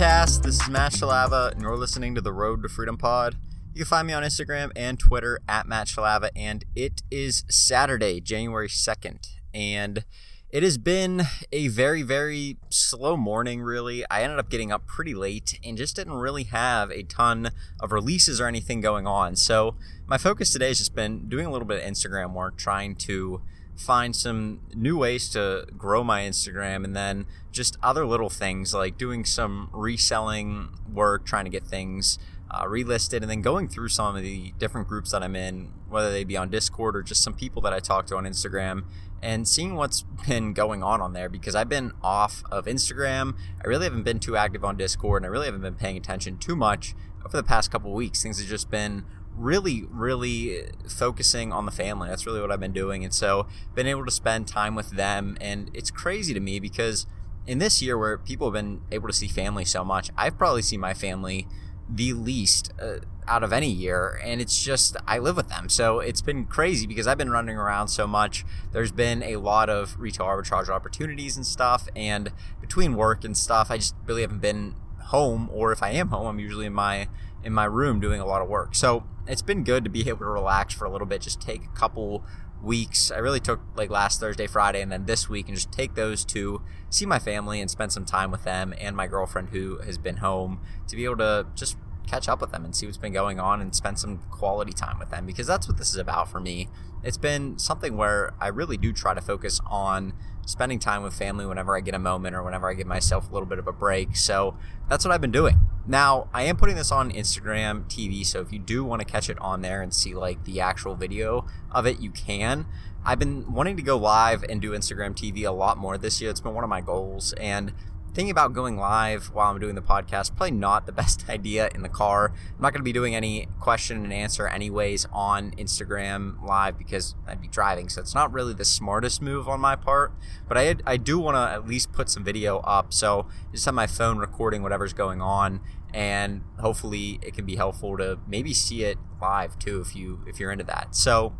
Podcast? This is Matt Shalava, and you're listening to the Road to Freedom Pod. You can find me on Instagram and Twitter at Matt Shalava, and it is Saturday, January 2nd. And it has been a very, very slow morning, really. I ended up getting up pretty late and just didn't really have a ton of releases or anything going on. So, my focus today has just been doing a little bit of Instagram work, trying to find some new ways to grow my Instagram and then just other little things like doing some reselling work, trying to get things uh, relisted, and then going through some of the different groups that I'm in, whether they be on Discord or just some people that I talk to on Instagram, and seeing what's been going on on there because I've been off of Instagram. I really haven't been too active on Discord, and I really haven't been paying attention too much over the past couple weeks. Things have just been really, really focusing on the family. That's really what I've been doing. And so, been able to spend time with them. And it's crazy to me because in this year where people have been able to see family so much, I've probably seen my family the least uh, out of any year. And it's just, I live with them. So it's been crazy because I've been running around so much. There's been a lot of retail arbitrage opportunities and stuff. And between work and stuff, I just really haven't been home. Or if I am home, I'm usually in my in my room doing a lot of work. So it's been good to be able to relax for a little bit, just take a couple weeks. I really took like last Thursday, Friday, and then this week, and just take those to see my family and spend some time with them and my girlfriend who has been home to be able to just catch up with them and see what's been going on and spend some quality time with them because that's what this is about for me. It's been something where I really do try to focus on spending time with family whenever I get a moment or whenever I give myself a little bit of a break. So that's what I've been doing. Now, I am putting this on Instagram TV, so if you do want to catch it on there and see like the actual video of it, you can. I've been wanting to go live and do Instagram TV a lot more this year. It's been one of my goals and thinking about going live while I'm doing the podcast, probably not the best idea in the car. I'm not going to be doing any question and answer anyways on Instagram live because I'd be driving. So it's not really the smartest move on my part, but I, I do want to at least put some video up. So just have my phone recording whatever's going on and hopefully it can be helpful to maybe see it live too if you if you're into that. So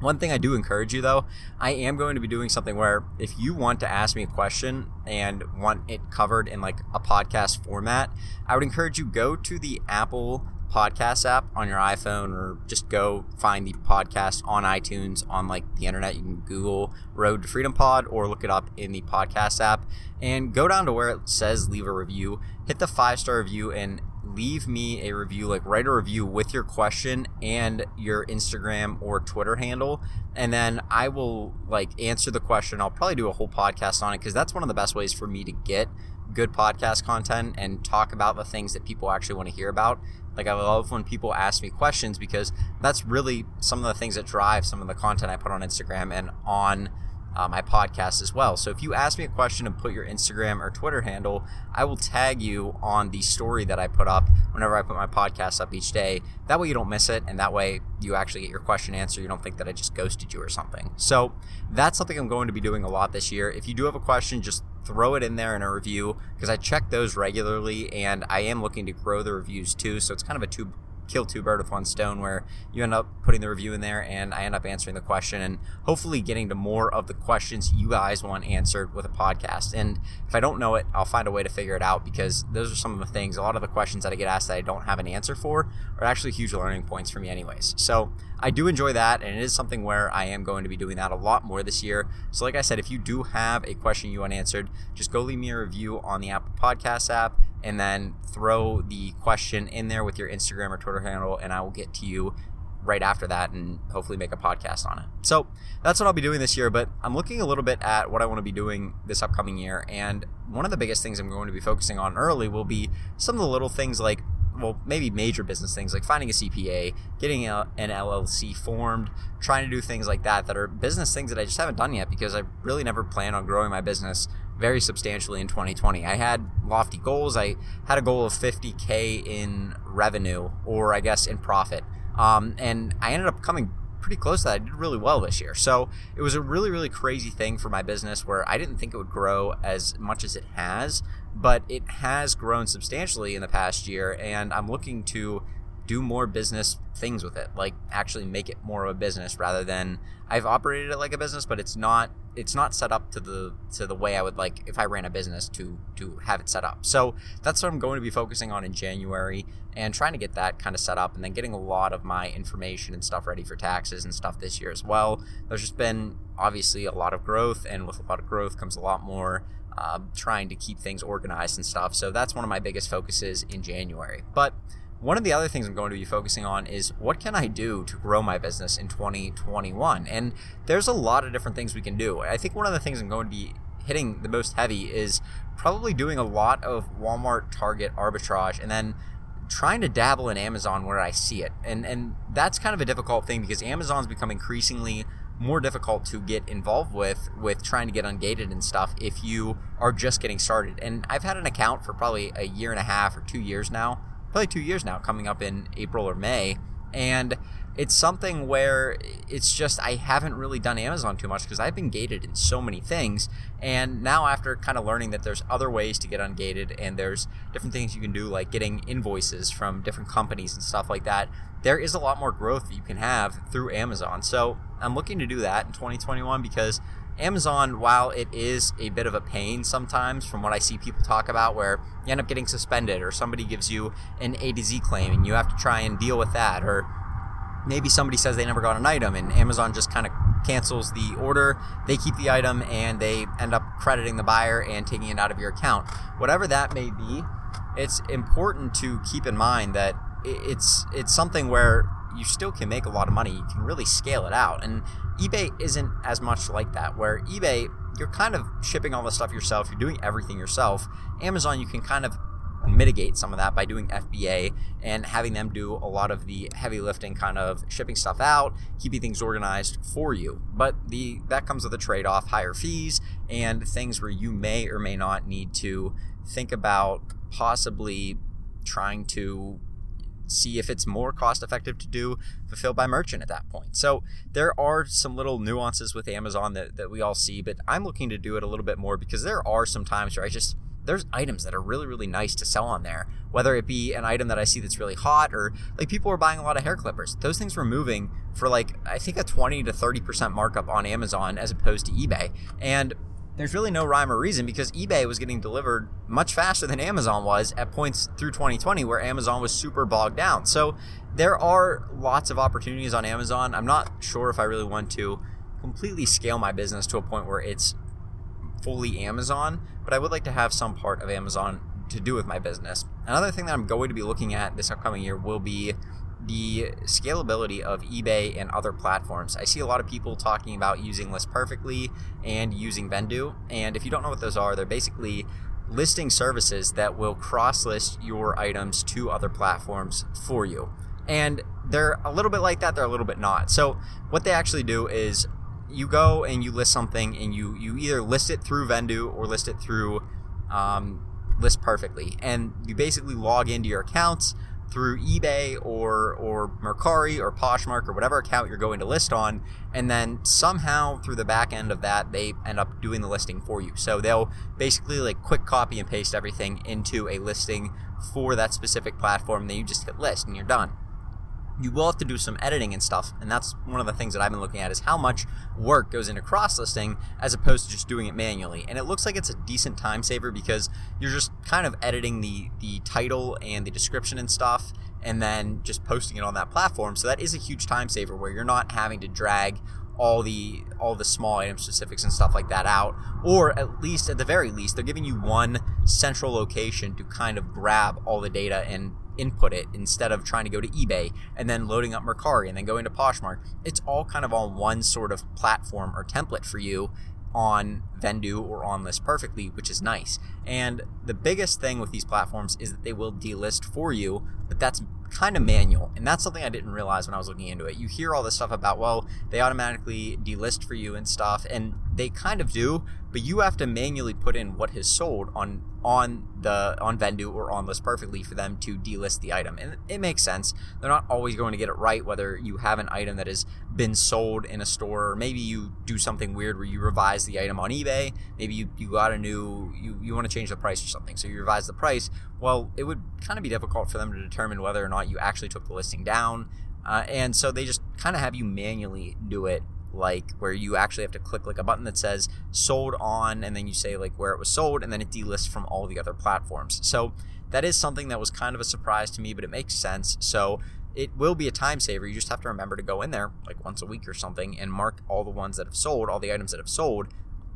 one thing I do encourage you though, I am going to be doing something where if you want to ask me a question and want it covered in like a podcast format, I would encourage you go to the Apple podcast app on your iPhone or just go find the podcast on iTunes on like the internet. You can Google Road to Freedom Pod or look it up in the podcast app and go down to where it says leave a review, hit the five star review and leave me a review, like write a review with your question and your Instagram or Twitter handle. And then I will like answer the question. I'll probably do a whole podcast on it because that's one of the best ways for me to get good podcast content and talk about the things that people actually want to hear about. Like I love when people ask me questions because that's really some of the things that drive some of the content I put on Instagram and on uh, my podcast as well. So if you ask me a question and put your Instagram or Twitter handle, I will tag you on the story that I put up whenever I put my podcast up each day. That way you don't miss it, and that way you actually get your question answered. You don't think that I just ghosted you or something. So that's something I'm going to be doing a lot this year. If you do have a question, just throw it in there in a review because I check those regularly and I am looking to grow the reviews too. So it's kind of a two kill two birds with one stone where you end up putting the review in there and I end up answering the question and hopefully getting to more of the questions you guys want answered with a podcast. And if I don't know it, I'll find a way to figure it out because those are some of the things, a lot of the questions that I get asked that I don't have an answer for are actually huge learning points for me, anyways. So I do enjoy that, and it is something where I am going to be doing that a lot more this year. So, like I said, if you do have a question you want answered, just go leave me a review on the Apple Podcast app and then throw the question in there with your Instagram or Twitter handle, and I will get to you right after that and hopefully make a podcast on it. So that's what I'll be doing this year, but I'm looking a little bit at what I want to be doing this upcoming year. And one of the biggest things I'm going to be focusing on early will be some of the little things like well, maybe major business things like finding a CPA, getting a, an LLC formed, trying to do things like that that are business things that I just haven't done yet because I really never plan on growing my business very substantially in 2020. I had lofty goals. I had a goal of 50K in revenue or I guess in profit. Um, and I ended up coming pretty close to that. I did really well this year. So it was a really, really crazy thing for my business where I didn't think it would grow as much as it has, but it has grown substantially in the past year. And I'm looking to do more business things with it, like actually make it more of a business rather than I've operated it like a business, but it's not it's not set up to the to the way I would like if I ran a business to to have it set up. So that's what I'm going to be focusing on in January and trying to get that kind of set up and then getting a lot of my information and stuff ready for taxes and stuff this year as well. There's just been obviously a lot of growth and with a lot of growth comes a lot more uh, trying to keep things organized and stuff. So that's one of my biggest focuses in January. But one of the other things I'm going to be focusing on is what can I do to grow my business in 2021? And there's a lot of different things we can do. I think one of the things I'm going to be hitting the most heavy is probably doing a lot of Walmart Target arbitrage and then trying to dabble in Amazon where I see it. And and that's kind of a difficult thing because Amazon's become increasingly more difficult to get involved with with trying to get ungated and stuff if you are just getting started. And I've had an account for probably a year and a half or 2 years now probably two years now, coming up in April or May. And it's something where it's just I haven't really done Amazon too much because I've been gated in so many things. And now after kind of learning that there's other ways to get ungated and there's different things you can do like getting invoices from different companies and stuff like that, there is a lot more growth that you can have through Amazon. So I'm looking to do that in 2021 because Amazon, while it is a bit of a pain sometimes from what I see people talk about, where you end up getting suspended or somebody gives you an A to Z claim and you have to try and deal with that, or maybe somebody says they never got an item and Amazon just kind of cancels the order, they keep the item and they end up crediting the buyer and taking it out of your account. Whatever that may be, it's important to keep in mind that it's it's something where you still can make a lot of money. You can really scale it out. And eBay isn't as much like that, where eBay, you're kind of shipping all the stuff yourself, you're doing everything yourself. Amazon, you can kind of mitigate some of that by doing FBA and having them do a lot of the heavy lifting kind of shipping stuff out, keeping things organized for you. But the that comes with a trade-off, higher fees and things where you may or may not need to think about possibly trying to see if it's more cost effective to do fulfilled by merchant at that point. So there are some little nuances with Amazon that, that we all see, but I'm looking to do it a little bit more because there are some times where I just there's items that are really really nice to sell on there whether it be an item that i see that's really hot or like people are buying a lot of hair clippers those things were moving for like i think a 20 to 30% markup on amazon as opposed to ebay and there's really no rhyme or reason because eBay was getting delivered much faster than Amazon was at points through 2020 where Amazon was super bogged down. So there are lots of opportunities on Amazon. I'm not sure if I really want to completely scale my business to a point where it's fully Amazon, but I would like to have some part of Amazon to do with my business. Another thing that I'm going to be looking at this upcoming year will be the scalability of eBay and other platforms. I see a lot of people talking about using List Perfectly and using Vendoo. And if you don't know what those are, they're basically listing services that will cross list your items to other platforms for you. And they're a little bit like that, they're a little bit not. So, what they actually do is you go and you list something and you, you either list it through Vendoo or list it through um, List Perfectly. And you basically log into your accounts through eBay or or Mercari or Poshmark or whatever account you're going to list on, and then somehow through the back end of that they end up doing the listing for you. So they'll basically like quick copy and paste everything into a listing for that specific platform. Then you just hit list and you're done you will have to do some editing and stuff and that's one of the things that i've been looking at is how much work goes into cross listing as opposed to just doing it manually. And it looks like it's a decent time saver because you're just kind of editing the the title and the description and stuff and then just posting it on that platform. So that is a huge time saver where you're not having to drag all the all the small item specifics and stuff like that out or at least at the very least they're giving you one central location to kind of grab all the data and input it instead of trying to go to eBay and then loading up Mercari and then going to Poshmark. It's all kind of on one sort of platform or template for you on Vendoo or on List Perfectly, which is nice. And the biggest thing with these platforms is that they will delist for you, but that's kind of manual. And that's something I didn't realize when I was looking into it. You hear all this stuff about, well, they automatically delist for you and stuff, and they kind of do, but you have to manually put in what has sold on on the on Vendoo or on List Perfectly for them to delist the item. And it makes sense. They're not always going to get it right whether you have an item that has been sold in a store or maybe you do something weird where you revise the item on eBay. Maybe you, you got a new you, you want to change the price or something. So you revise the price. well, it would kind of be difficult for them to determine whether or not you actually took the listing down. Uh, and so they just kind of have you manually do it like where you actually have to click like a button that says sold on and then you say like where it was sold and then it delists from all the other platforms so that is something that was kind of a surprise to me but it makes sense so it will be a time saver you just have to remember to go in there like once a week or something and mark all the ones that have sold all the items that have sold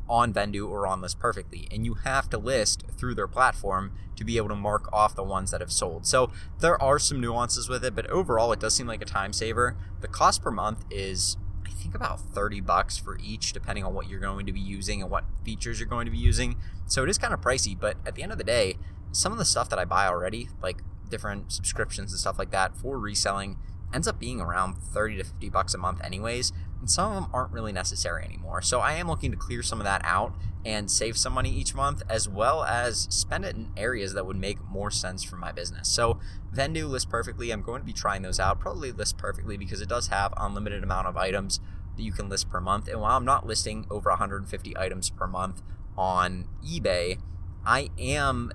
on Vendoo or on List Perfectly, and you have to list through their platform to be able to mark off the ones that have sold. So there are some nuances with it, but overall, it does seem like a time saver. The cost per month is, think, about 30 bucks for each, depending on what you're going to be using and what features you're going to be using. So it is kind of pricey, but at the end of the day, some of the stuff that I buy already, like different subscriptions and stuff like that for reselling, ends up being around 30 to 50 bucks a month anyways and some of them aren't really necessary anymore. So I am looking to clear some of that out and save some money each month, as well as spend it in areas that would make more sense for my business. So Vendoo List Perfectly, I'm going to be trying those out. Probably List Perfectly because it does have unlimited amount of items that you can list per month. And while I'm not listing over 150 items per month on eBay, I am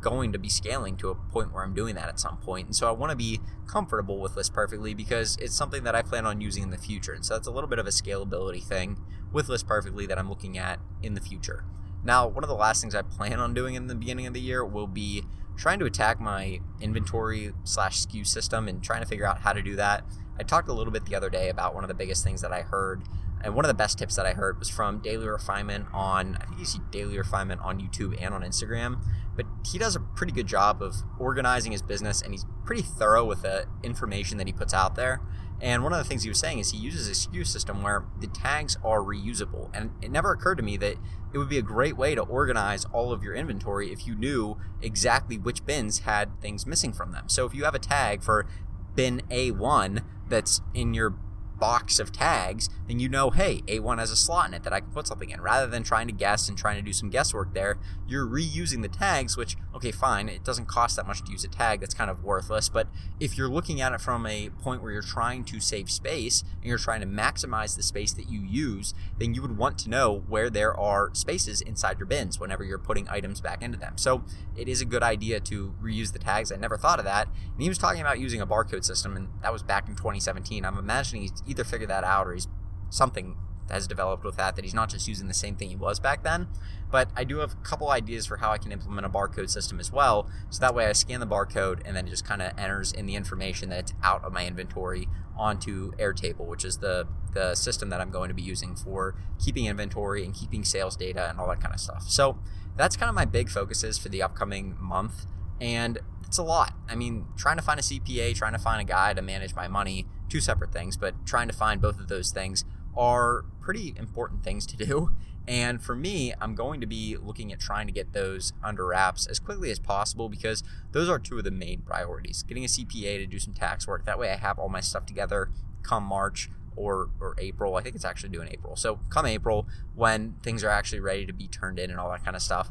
going to be scaling to a point where I'm doing that at some point. And so I want to be comfortable with List Perfectly because it's something that I plan on using in the future. And so that's a little bit of a scalability thing with List Perfectly that I'm looking at in the future. Now, one of the last things I plan on doing in the beginning of the year will be trying to attack my inventory slash SKU system and trying to figure out how to do that. I talked a little bit the other day about one of the biggest things that I heard and one of the best tips that I heard was from Daily Refinement on, I think you see Daily Refinement on YouTube and on Instagram. But he does a pretty good job of organizing his business and he's pretty thorough with the information that he puts out there. And one of the things he was saying is he uses a SKU system where the tags are reusable. And it never occurred to me that it would be a great way to organize all of your inventory if you knew exactly which bins had things missing from them. So if you have a tag for bin A1 that's in your box of tags, then you know, hey, A1 has a slot in it that I can put something in. Rather than trying to guess and trying to do some guesswork there, you're reusing the tags, which, okay, fine, it doesn't cost that much to use a tag. That's kind of worthless. But if you're looking at it from a point where you're trying to save space and you're trying to maximize the space that you use, then you would want to know where there are spaces inside your bins whenever you're putting items back into them. So it is a good idea to reuse the tags. I never thought of that. And he was talking about using a barcode system, and that was back in 2017. I'm imagining he's either figured that out or he's something has developed with that that he's not just using the same thing he was back then. But I do have a couple ideas for how I can implement a barcode system as well. So that way I scan the barcode and then it just kind of enters in the information that's out of my inventory onto Airtable, which is the the system that I'm going to be using for keeping inventory and keeping sales data and all that kind of stuff. So that's kind of my big focuses for the upcoming month. And it's a lot. I mean, trying to find a CPA, trying to find a guy to manage my money, two separate things, but trying to find both of those things are pretty important things to do. And for me, I'm going to be looking at trying to get those under wraps as quickly as possible because those are two of the main priorities. Getting a CPA to do some tax work. That way I have all my stuff together come March or, or April. I think it's actually due in April. So come April, when things are actually ready to be turned in and all that kind of stuff,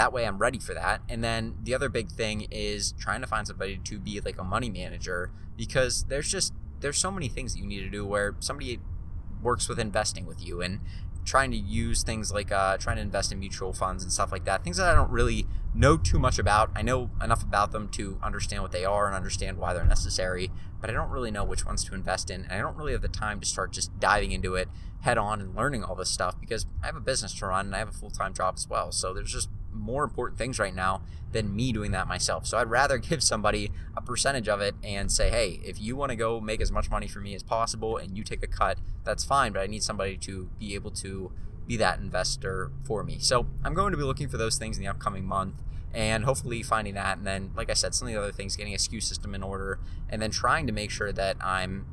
that way I'm ready for that. And then the other big thing is trying to find somebody to be like a money manager because there's just there's so many things that you need to do where somebody works with investing with you and trying to use things like uh, trying to invest in mutual funds and stuff like that. Things that I don't really know too much about. I know enough about them to understand what they are and understand why they're necessary, but I don't really know which ones to invest in. And I don't really have the time to start just diving into it head on and learning all this stuff because I have a business to run and I have a full time job as well. So there's just more important things right now than me doing that myself. So I'd rather give somebody a percentage of it and say, hey, if you want to go make as much money for me as possible and you take a cut, that's fine. But I need somebody to be able to be that investor for me. So I'm going to be looking for those things in the upcoming month and hopefully finding that. And then, like I said, some of the other things, getting a SKU system in order and then trying to make sure that I'm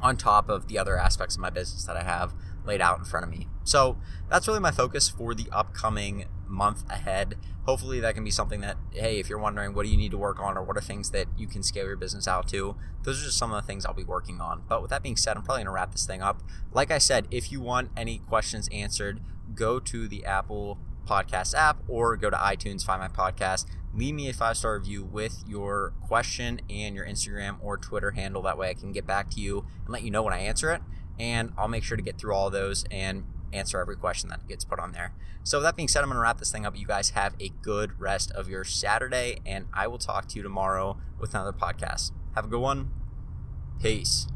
on top of the other aspects of my business that I have laid out in front of me. So that's really my focus for the upcoming month ahead. Hopefully, that can be something that, hey, if you're wondering what do you need to work on or what are things that you can scale your business out to, those are just some of the things I'll be working on. But with that being said, I'm probably going to wrap this thing up. Like I said, if you want any questions answered, go to the Apple Podcast app or go to iTunes, find my podcast. Leave me a five star review with your question and your Instagram or Twitter handle. That way I can get back to you and let you know when I answer it. And I'll make sure to get through all those and answer every question that gets put on there. So, with that being said, I'm going to wrap this thing up. You guys have a good rest of your Saturday, and I will talk to you tomorrow with another podcast. Have a good one. Peace.